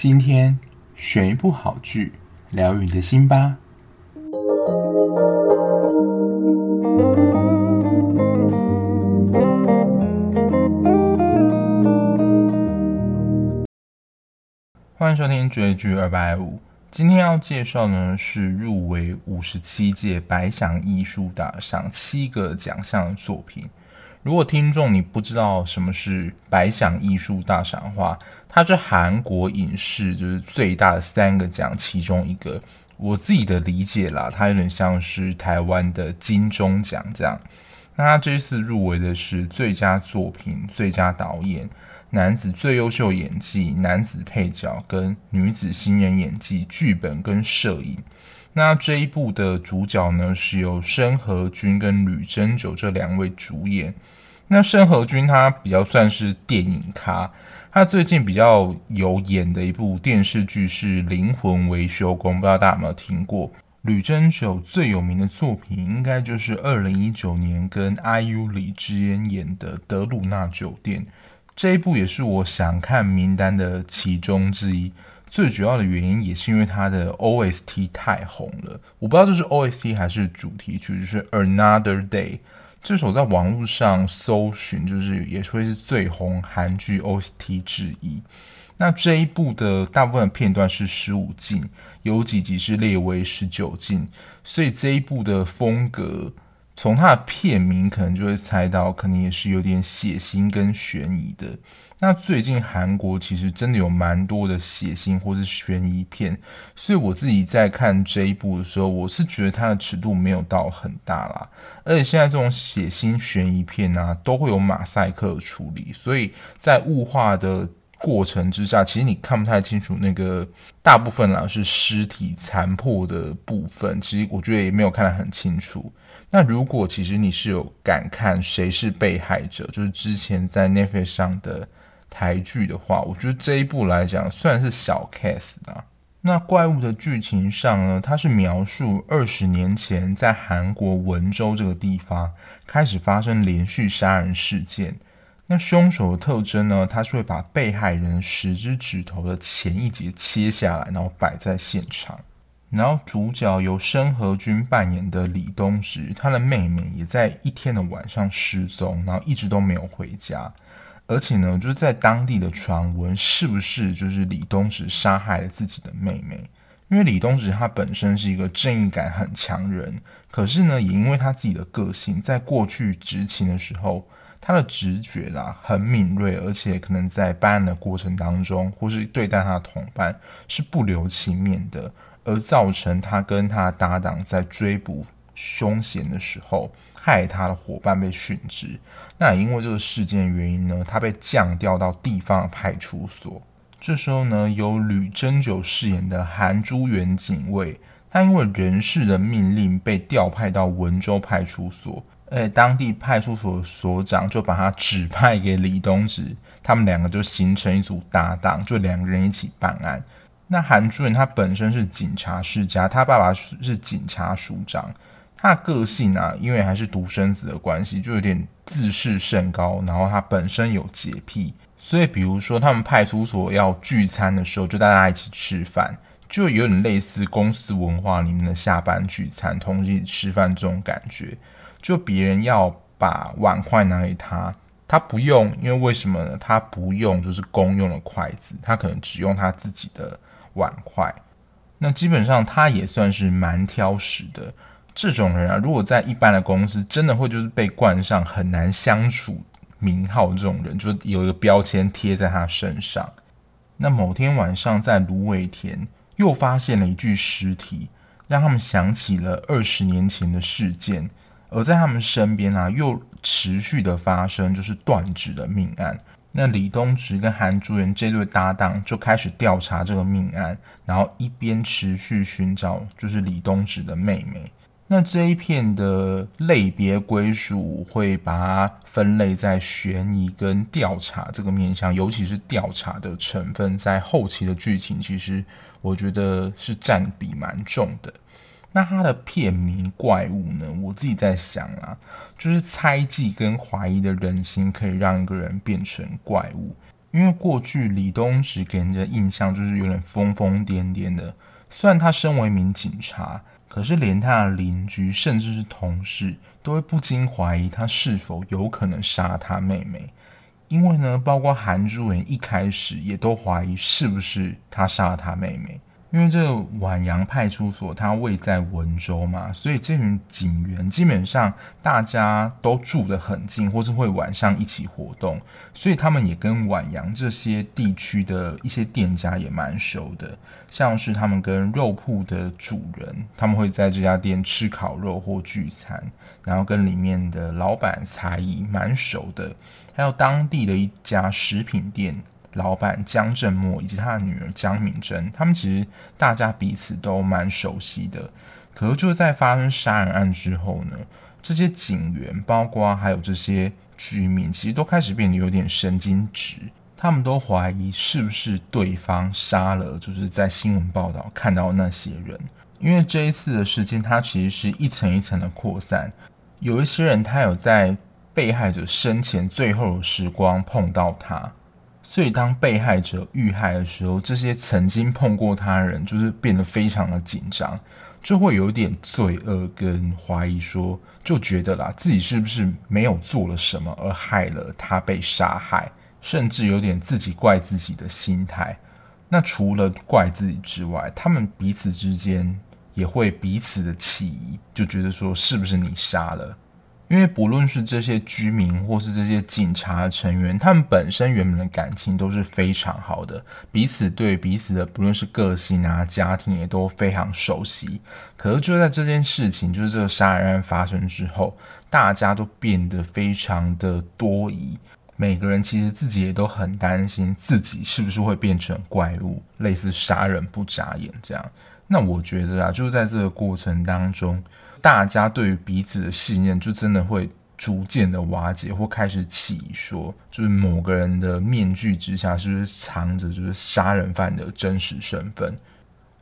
今天选一部好剧，疗愈你的心吧。欢迎收听追剧二百五。今天要介绍呢，是入围五十七届白想艺术大赏七个奖项的作品。如果听众你不知道什么是百想艺术大赏的话，它是韩国影视就是最大的三个奖其中一个。我自己的理解啦，它有点像是台湾的金钟奖这样。那它这次入围的是最佳作品、最佳导演。男子最优秀演技、男子配角跟女子新人演技、剧本跟摄影。那这一部的主角呢，是由申河均跟吕珍九这两位主演。那申河均他比较算是电影咖，他最近比较有演的一部电视剧是《灵魂维修工》，不知道大家有没有听过？吕珍九最有名的作品应该就是二零一九年跟 IU 李智嫣演的《德鲁纳酒店》。这一部也是我想看名单的其中之一，最主要的原因也是因为它的 OST 太红了。我不知道这是 OST 还是主题曲，就是 Another Day 这首在网络上搜寻，就是也会是最红韩剧 OST 之一。那这一部的大部分的片段是十五禁，有几集是列为十九禁，所以这一部的风格。从它的片名可能就会猜到，可能也是有点血腥跟悬疑的。那最近韩国其实真的有蛮多的血腥或是悬疑片，所以我自己在看这一部的时候，我是觉得它的尺度没有到很大啦。而且现在这种血腥悬疑片啊，都会有马赛克处理，所以在雾化的过程之下，其实你看不太清楚那个大部分啦是尸体残破的部分，其实我觉得也没有看得很清楚。那如果其实你是有敢看《谁是被害者》，就是之前在 Netflix 上的台剧的话，我觉得这一部来讲算是小 case 啊。那怪物的剧情上呢，它是描述二十年前在韩国文州这个地方开始发生连续杀人事件。那凶手的特征呢，他是会把被害人十只指头的前一节切下来，然后摆在现场。然后主角由申河均扮演的李东植，他的妹妹也在一天的晚上失踪，然后一直都没有回家。而且呢，就是在当地的传闻，是不是就是李东植杀害了自己的妹妹？因为李东植他本身是一个正义感很强人，可是呢，也因为他自己的个性，在过去执勤的时候，他的直觉啦很敏锐，而且可能在办案的过程当中，或是对待他的同伴是不留情面的。而造成他跟他搭档在追捕凶嫌的时候，害他的伙伴被殉职。那也因为这个事件原因呢，他被降调到地方的派出所。这时候呢，由吕珍九饰演的韩珠元警卫，他因为人事的命令被调派到文州派出所。哎，当地派出所所长就把他指派给李东植，他们两个就形成一组搭档，就两个人一起办案。那韩珠元他本身是警察世家，他爸爸是警察署长。他个性啊，因为还是独生子的关系，就有点自视甚高。然后他本身有洁癖，所以比如说他们派出所要聚餐的时候，就大家一起吃饭，就有点类似公司文化里面的下班聚餐，同时一起吃饭这种感觉。就别人要把碗筷拿给他，他不用，因为为什么呢？他不用就是公用的筷子，他可能只用他自己的。碗筷，那基本上他也算是蛮挑食的。这种人啊，如果在一般的公司，真的会就是被冠上很难相处名号。这种人就是有一个标签贴在他身上。那某天晚上，在芦苇田又发现了一具尸体，让他们想起了二十年前的事件。而在他们身边啊，又持续的发生就是断指的命案。那李东植跟韩珠元这对搭档就开始调查这个命案，然后一边持续寻找就是李东植的妹妹。那这一片的类别归属会把它分类在悬疑跟调查这个面向，尤其是调查的成分，在后期的剧情其实我觉得是占比蛮重的。那它的片名怪物呢？我自己在想啊，就是猜忌跟怀疑的人心可以让一个人变成怪物。因为过去李东植给人的印象就是有点疯疯癫癫的。虽然他身为一名警察，可是连他的邻居甚至是同事都会不禁怀疑他是否有可能杀他妹妹。因为呢，包括韩珠文一开始也都怀疑是不是他杀了他妹妹。因为这个晚阳派出所它位在文州嘛，所以这群警员基本上大家都住得很近，或是会晚上一起活动，所以他们也跟晚阳这些地区的一些店家也蛮熟的。像是他们跟肉铺的主人，他们会在这家店吃烤肉或聚餐，然后跟里面的老板才艺蛮熟的，还有当地的一家食品店。老板江正墨以及他的女儿江敏珍，他们其实大家彼此都蛮熟悉的。可是就在发生杀人案之后呢，这些警员，包括还有这些居民，其实都开始变得有点神经质。他们都怀疑是不是对方杀了，就是在新闻报道看到那些人。因为这一次的事件，它其实是一层一层的扩散。有一些人，他有在被害者生前最后的时光碰到他。所以，当被害者遇害的时候，这些曾经碰过他的人，就是变得非常的紧张，就会有点罪恶跟怀疑，说就觉得啦，自己是不是没有做了什么而害了他被杀害，甚至有点自己怪自己的心态。那除了怪自己之外，他们彼此之间也会彼此的起疑，就觉得说，是不是你杀了？因为不论是这些居民或是这些警察成员，他们本身原本的感情都是非常好的，彼此对彼此的不论是个性啊、家庭也都非常熟悉。可是就在这件事情，就是这个杀人案发生之后，大家都变得非常的多疑，每个人其实自己也都很担心自己是不是会变成怪物，类似杀人不眨眼这样。那我觉得啊，就是在这个过程当中。大家对于彼此的信任，就真的会逐渐的瓦解，或开始起说，就是某个人的面具之下，是不是藏着就是杀人犯的真实身份？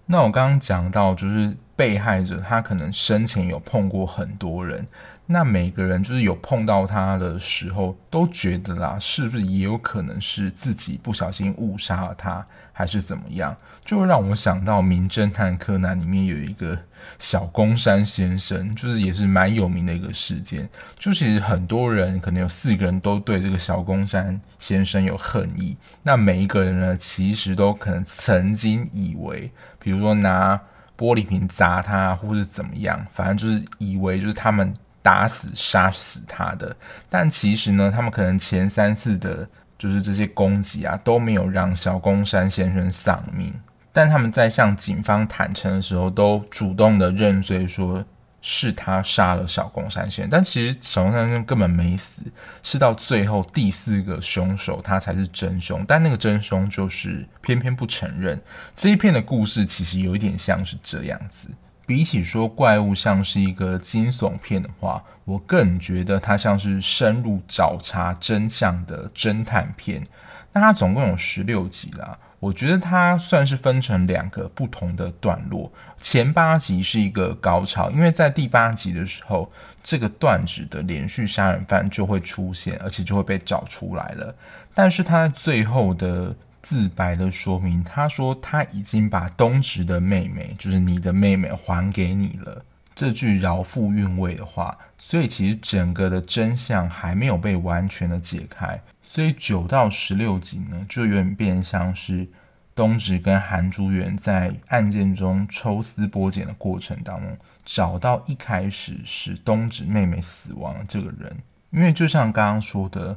那我刚刚讲到，就是被害者他可能生前有碰过很多人。那每个人就是有碰到他的时候，都觉得啦，是不是也有可能是自己不小心误杀了他，还是怎么样？就让我想到《名侦探柯南》里面有一个小宫山先生，就是也是蛮有名的一个事件。就其实很多人可能有四个人都对这个小宫山先生有恨意。那每一个人呢，其实都可能曾经以为，比如说拿玻璃瓶砸他，或是怎么样，反正就是以为就是他们。打死、杀死他的，但其实呢，他们可能前三次的，就是这些攻击啊，都没有让小宫山先生丧命。但他们在向警方坦诚的时候，都主动的认罪，说是他杀了小宫山先生。但其实小宫山先生根本没死，是到最后第四个凶手他才是真凶，但那个真凶就是偏偏不承认。这一片的故事其实有一点像是这样子。比起说怪物像是一个惊悚片的话，我更觉得它像是深入找查真相的侦探片。那它总共有十六集啦，我觉得它算是分成两个不同的段落。前八集是一个高潮，因为在第八集的时候，这个断指的连续杀人犯就会出现，而且就会被找出来了。但是他在最后的。自白的说明，他说他已经把东植的妹妹，就是你的妹妹还给你了。这句饶富韵味的话，所以其实整个的真相还没有被完全的解开。所以九到十六集呢，就有点变相是东植跟韩珠媛在案件中抽丝剥茧的过程当中，找到一开始使东植妹妹死亡的这个人。因为就像刚刚说的。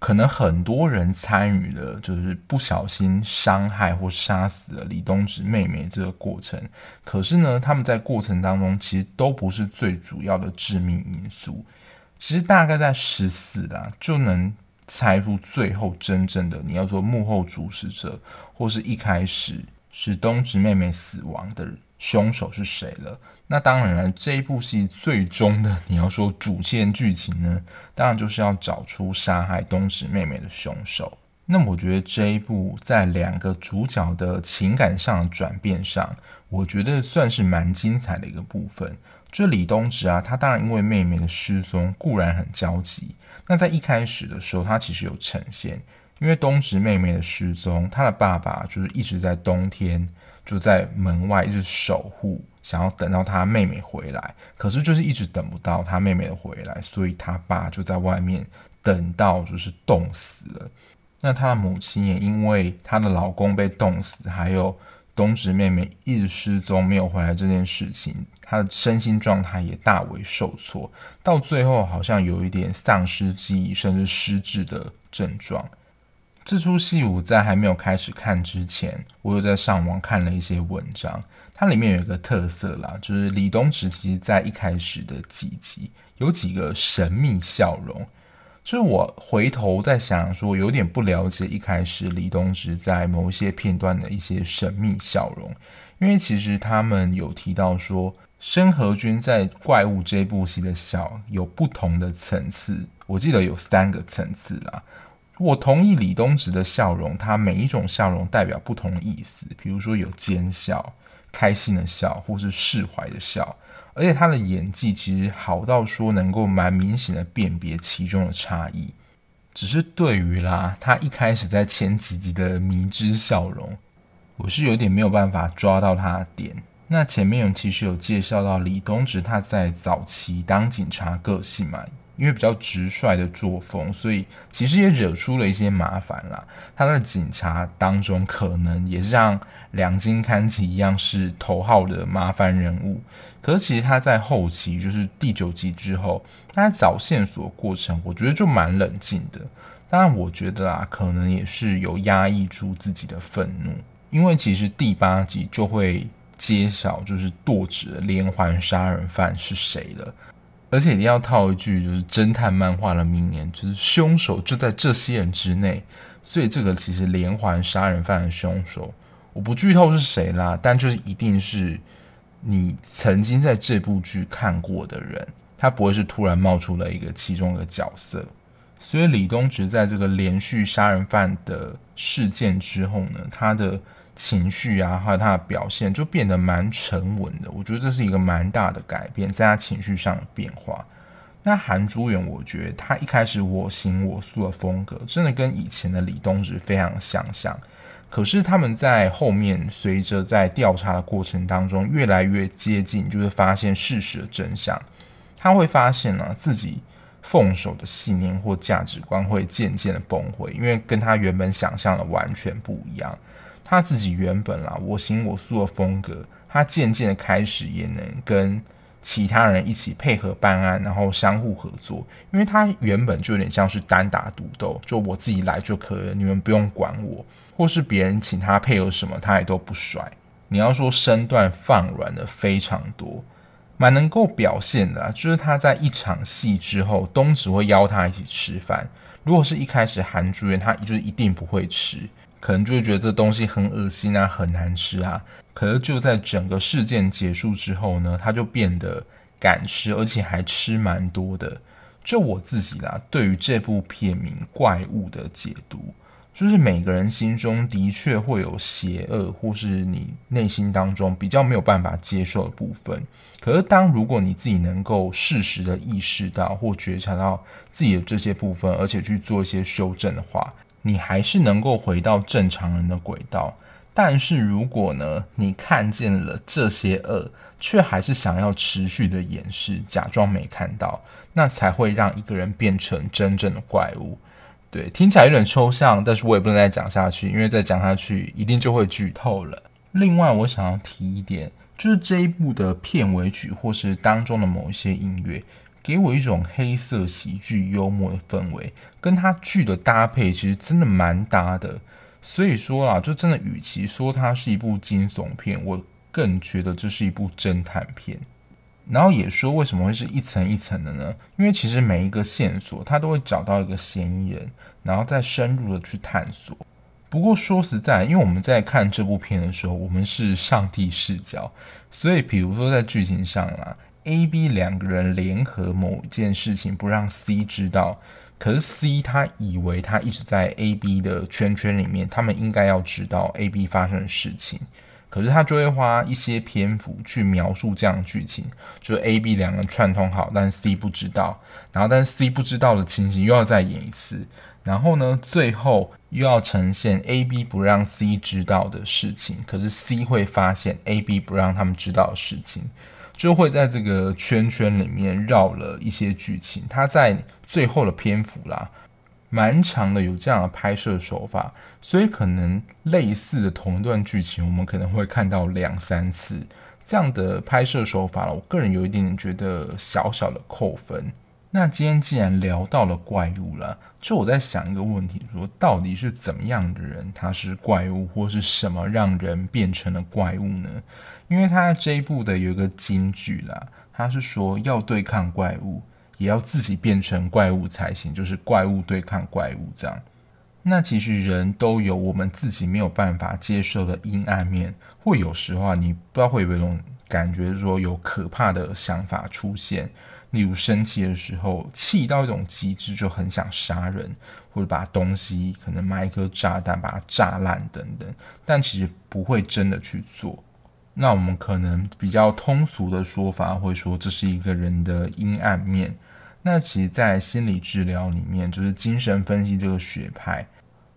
可能很多人参与了，就是不小心伤害或杀死了李东植妹妹这个过程。可是呢，他们在过程当中其实都不是最主要的致命因素。其实大概在十四啦，就能猜出最后真正的你要说幕后主使者，或是一开始使东植妹妹死亡的凶手是谁了。那当然了，这一部戏最终的你要说主线剧情呢，当然就是要找出杀害东植妹妹的凶手。那么我觉得这一部在两个主角的情感上的转变上，我觉得算是蛮精彩的一个部分。就李东植啊，他当然因为妹妹的失踪固然很焦急。那在一开始的时候，他其实有呈现，因为东植妹妹的失踪，他的爸爸就是一直在冬天就在门外一直守护，想要等到他妹妹回来，可是就是一直等不到他妹妹的回来，所以他爸就在外面等到就是冻死了。那他的母亲也因为她的老公被冻死，还有东直妹妹一直失踪没有回来这件事情，她的身心状态也大为受挫，到最后好像有一点丧失记忆甚至失智的症状。这出戏我在还没有开始看之前，我有在上网看了一些文章，它里面有一个特色啦，就是李东植其实在一开始的几集有几个神秘笑容。就是我回头在想说，有点不了解一开始李东植在某一些片段的一些神秘笑容，因为其实他们有提到说，申河均在《怪物》这部戏的笑有不同的层次，我记得有三个层次啦。我同意李东植的笑容，他每一种笑容代表不同的意思，比如说有奸笑、开心的笑，或是释怀的笑。而且他的演技其实好到说能够蛮明显的辨别其中的差异，只是对于啦，他一开始在前几集的迷之笑容，我是有点没有办法抓到他的点。那前面有其实有介绍到李东植他在早期当警察个性嘛。因为比较直率的作风，所以其实也惹出了一些麻烦啦。他在警察当中可能也是像梁金刊吉一样是头号的麻烦人物。可是其实他在后期，就是第九集之后，他在找线索过程，我觉得就蛮冷静的。当然，我觉得啦，可能也是有压抑住自己的愤怒，因为其实第八集就会揭晓，就是剁指的连环杀人犯是谁了。而且一定要套一句，就是侦探漫画的名言，就是凶手就在这些人之内。所以这个其实连环杀人犯的凶手，我不剧透是谁啦，但就是一定是你曾经在这部剧看过的人，他不会是突然冒出了一个其中的角色。所以李东植在这个连续杀人犯的事件之后呢，他的。情绪啊，还有他的表现就变得蛮沉稳的。我觉得这是一个蛮大的改变，在他情绪上的变化。那韩珠媛，我觉得他一开始我行我素的风格，真的跟以前的李东植非常相像。可是他们在后面随着在调查的过程当中越来越接近，就是发现事实的真相。他会发现呢、自己奉守的信念或价值观会渐渐的崩溃，因为跟他原本想象的完全不一样。他自己原本啦，我行我素的风格，他渐渐的开始也能跟其他人一起配合办案，然后相互合作。因为他原本就有点像是单打独斗，就我自己来就可以了，你们不用管我，或是别人请他配合什么，他也都不甩。你要说身段放软的非常多，蛮能够表现的，就是他在一场戏之后，东植会邀他一起吃饭。如果是一开始韩珠媛，他就是一定不会吃。可能就会觉得这东西很恶心啊，很难吃啊。可是就在整个事件结束之后呢，他就变得敢吃，而且还吃蛮多的。就我自己啦，对于这部片名《怪物》的解读，就是每个人心中的确会有邪恶，或是你内心当中比较没有办法接受的部分。可是当如果你自己能够适时的意识到或觉察到自己的这些部分，而且去做一些修正的话，你还是能够回到正常人的轨道，但是如果呢，你看见了这些恶，却还是想要持续的掩饰，假装没看到，那才会让一个人变成真正的怪物。对，听起来有点抽象，但是我也不能再讲下去，因为再讲下去一定就会剧透了。另外，我想要提一点，就是这一部的片尾曲或是当中的某一些音乐。给我一种黑色喜剧幽默的氛围，跟他剧的搭配其实真的蛮搭的。所以说啦，就真的与其说它是一部惊悚片，我更觉得这是一部侦探片。然后也说为什么会是一层一层的呢？因为其实每一个线索，他都会找到一个嫌疑人，然后再深入的去探索。不过说实在，因为我们在看这部片的时候，我们是上帝视角，所以比如说在剧情上啦。A、B 两个人联合某件事情不让 C 知道，可是 C 他以为他一直在 A、B 的圈圈里面，他们应该要知道 A、B 发生的事情。可是他就会花一些篇幅去描述这样的剧情，就是 A、B 两个人串通好，但 C 不知道，然后但是 C 不知道的情形又要再演一次，然后呢，最后又要呈现 A、B 不让 C 知道的事情，可是 C 会发现 A、B 不让他们知道的事情，就会在这个圈圈里面绕了一些剧情。他在最后的篇幅啦。蛮长的，有这样的拍摄手法，所以可能类似的同一段剧情，我们可能会看到两三次这样的拍摄手法了。我个人有一点点觉得小小的扣分。那今天既然聊到了怪物了，就我在想一个问题：说到底是怎么样的人他是怪物，或是什么让人变成了怪物呢？因为他这一部的有一个金句啦，他是说要对抗怪物。也要自己变成怪物才行，就是怪物对抗怪物这样。那其实人都有我们自己没有办法接受的阴暗面，会有时候啊，你不知道会有一种感觉，说有可怕的想法出现，例如生气的时候，气到一种极致，就很想杀人，或者把东西可能买一颗炸弹把它炸烂等等，但其实不会真的去做。那我们可能比较通俗的说法会说，这是一个人的阴暗面。那其实，在心理治疗里面，就是精神分析这个学派，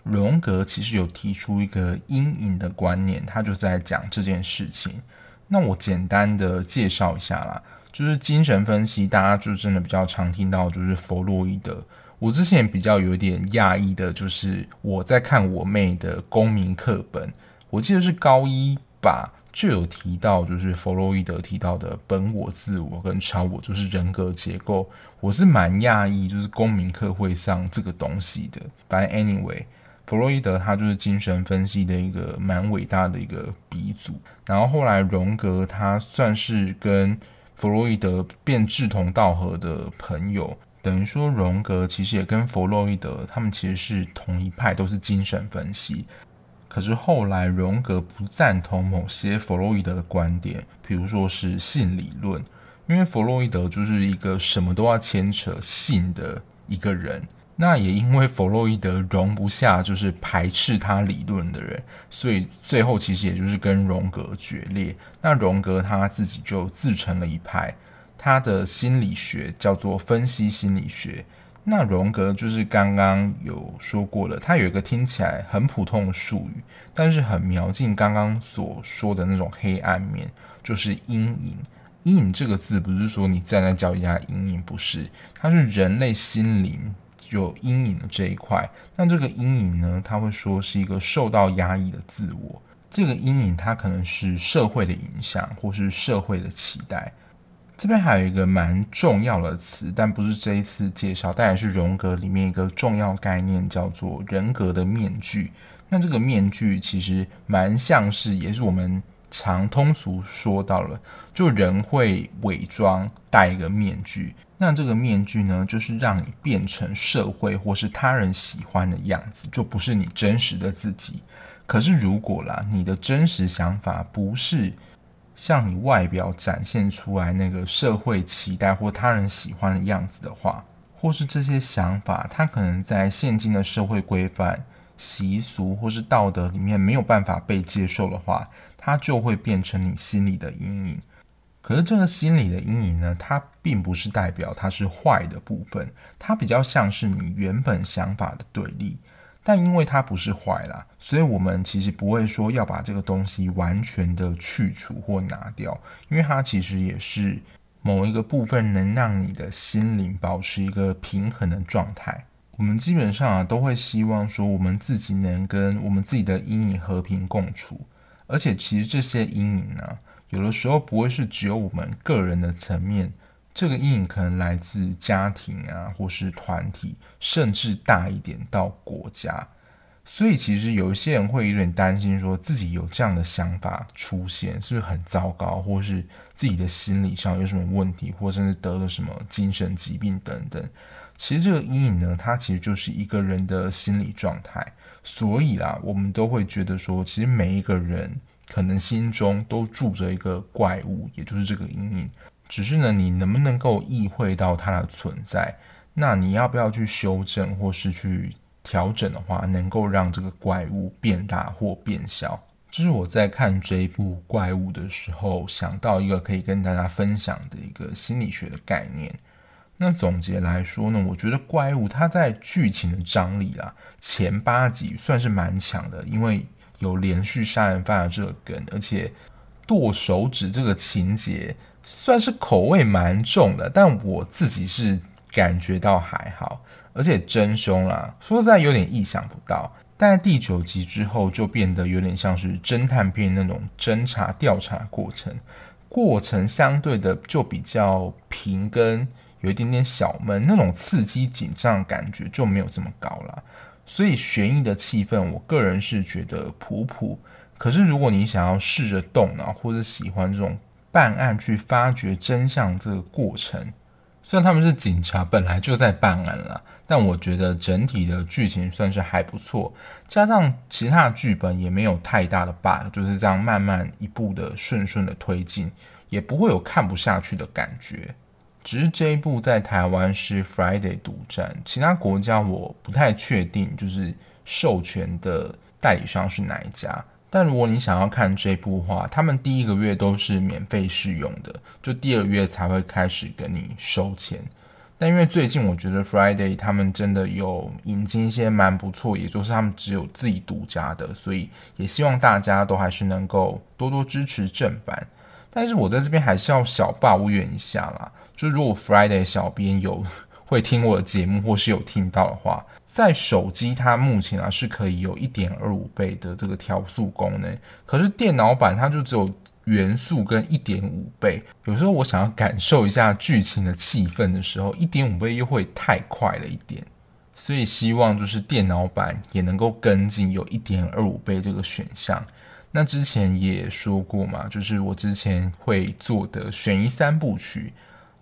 荣格其实有提出一个阴影的观念，他就在讲这件事情。那我简单的介绍一下啦，就是精神分析，大家就真的比较常听到，就是弗洛伊德。我之前比较有点讶异的，就是我在看我妹的公民课本，我记得是高一吧。就有提到，就是弗洛伊德提到的本我、自我跟超我，就是人格结构。我是蛮讶异，就是公民课会上这个东西的。反正 anyway，弗洛伊德他就是精神分析的一个蛮伟大的一个鼻祖。然后后来荣格他算是跟弗洛伊德变志同道合的朋友，等于说荣格其实也跟弗洛伊德他们其实是同一派，都是精神分析。可是后来，荣格不赞同某些弗洛伊德的观点，比如说是性理论，因为弗洛伊德就是一个什么都要牵扯性的一个人。那也因为弗洛伊德容不下就是排斥他理论的人，所以最后其实也就是跟荣格决裂。那荣格他自己就自成了一派，他的心理学叫做分析心理学。那荣格就是刚刚有说过了，他有一个听起来很普通的术语，但是很描尽刚刚所说的那种黑暗面，就是阴影。阴影这个字不是说你站在脚底下阴影，不是，它是人类心灵有阴影的这一块。那这个阴影呢，他会说是一个受到压抑的自我。这个阴影它可能是社会的影响，或是社会的期待。这边还有一个蛮重要的词，但不是这一次介绍，但也是荣格里面一个重要概念，叫做人格的面具。那这个面具其实蛮像是，也是我们常通俗说到了，就人会伪装戴一个面具。那这个面具呢，就是让你变成社会或是他人喜欢的样子，就不是你真实的自己。可是如果啦，你的真实想法不是。像你外表展现出来那个社会期待或他人喜欢的样子的话，或是这些想法，它可能在现今的社会规范、习俗或是道德里面没有办法被接受的话，它就会变成你心里的阴影。可是这个心理的阴影呢，它并不是代表它是坏的部分，它比较像是你原本想法的对立。但因为它不是坏啦，所以我们其实不会说要把这个东西完全的去除或拿掉，因为它其实也是某一个部分能让你的心灵保持一个平衡的状态。我们基本上啊都会希望说我们自己能跟我们自己的阴影和平共处，而且其实这些阴影呢，有的时候不会是只有我们个人的层面。这个阴影可能来自家庭啊，或是团体，甚至大一点到国家。所以其实有一些人会有点担心，说自己有这样的想法出现，是不是很糟糕，或是自己的心理上有什么问题，或甚至得了什么精神疾病等等。其实这个阴影呢，它其实就是一个人的心理状态。所以啦，我们都会觉得说，其实每一个人可能心中都住着一个怪物，也就是这个阴影。只是呢，你能不能够意会到它的存在？那你要不要去修正或是去调整的话，能够让这个怪物变大或变小？这是我在看这一部怪物的时候想到一个可以跟大家分享的一个心理学的概念。那总结来说呢，我觉得怪物它在剧情的张力啦，前八集算是蛮强的，因为有连续杀人犯的这个梗，而且剁手指这个情节算是口味蛮重的，但我自己是感觉到还好，而且真凶啦，说实在有点意想不到。但在第九集之后，就变得有点像是侦探片那种侦查调查过程，过程相对的就比较平跟。有一点点小闷，那种刺激紧张感觉就没有这么高了。所以悬疑的气氛，我个人是觉得普普。可是如果你想要试着动脑，或者喜欢这种办案去发掘真相这个过程，虽然他们是警察，本来就在办案了，但我觉得整体的剧情算是还不错。加上其他剧本也没有太大的 bug，就是这样慢慢一步的顺顺的推进，也不会有看不下去的感觉。只是这一部在台湾是 Friday 独占，其他国家我不太确定，就是授权的代理商是哪一家。但如果你想要看这部的话，他们第一个月都是免费试用的，就第二个月才会开始跟你收钱。但因为最近我觉得 Friday 他们真的有引进一些蛮不错，也就是他们只有自己独家的，所以也希望大家都还是能够多多支持正版。但是我在这边还是要小抱怨一下啦。就如果 Friday 小编有会听我的节目，或是有听到的话，在手机它目前啊是可以有一点二五倍的这个调速功能，可是电脑版它就只有原速跟一点五倍。有时候我想要感受一下剧情的气氛的时候，一点五倍又会太快了一点，所以希望就是电脑版也能够跟进有一点二五倍这个选项。那之前也说过嘛，就是我之前会做的悬疑三部曲。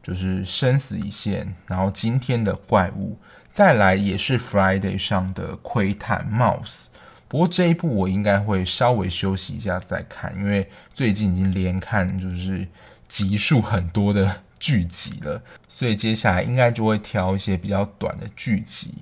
就是生死一线，然后今天的怪物，再来也是 Friday 上的窥探 Mouse。不过这一部我应该会稍微休息一下再看，因为最近已经连看就是集数很多的剧集了，所以接下来应该就会挑一些比较短的剧集。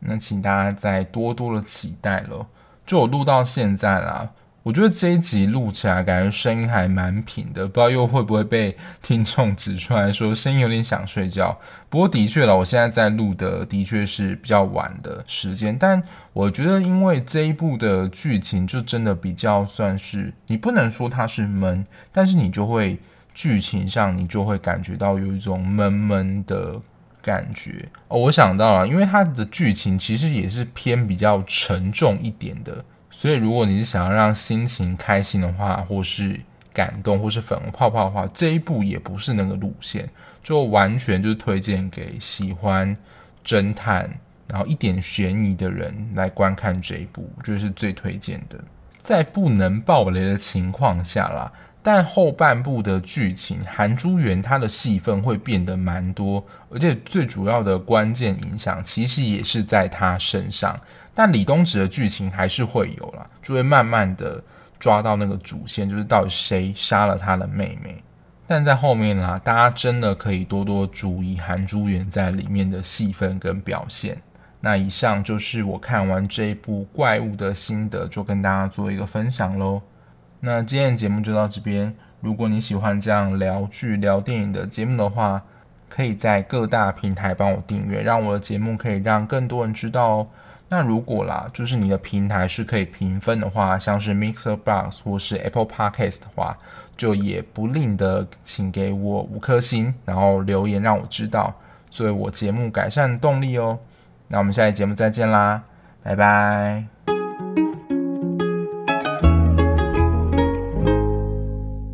那请大家再多多的期待咯。就我录到现在啦。我觉得这一集录起来感觉声音还蛮平的，不知道又会不会被听众指出来说声音有点想睡觉。不过的确了，我现在在录的的确是比较晚的时间，但我觉得因为这一部的剧情就真的比较算是，你不能说它是闷，但是你就会剧情上你就会感觉到有一种闷闷的感觉。哦，我想到了，因为它的剧情其实也是偏比较沉重一点的。所以，如果你是想要让心情开心的话，或是感动，或是粉红泡泡的话，这一部也不是那个路线，就完全就是推荐给喜欢侦探，然后一点悬疑的人来观看这一部，就是最推荐的。在不能爆雷的情况下啦，但后半部的剧情，韩珠媛她的戏份会变得蛮多，而且最主要的关键影响其实也是在她身上。但李东植的剧情还是会有啦，就会慢慢的抓到那个主线，就是到底谁杀了他的妹妹。但在后面啦，大家真的可以多多注意韩珠媛在里面的戏份跟表现。那以上就是我看完这一部怪物的心得，就跟大家做一个分享喽。那今天的节目就到这边。如果你喜欢这样聊剧聊电影的节目的话，可以在各大平台帮我订阅，让我的节目可以让更多人知道哦。那如果啦，就是你的平台是可以评分的话，像是 Mixer Box 或是 Apple Podcast 的话，就也不吝的请给我五颗星，然后留言让我知道，作为我节目改善动力哦。那我们下期节目再见啦，拜拜。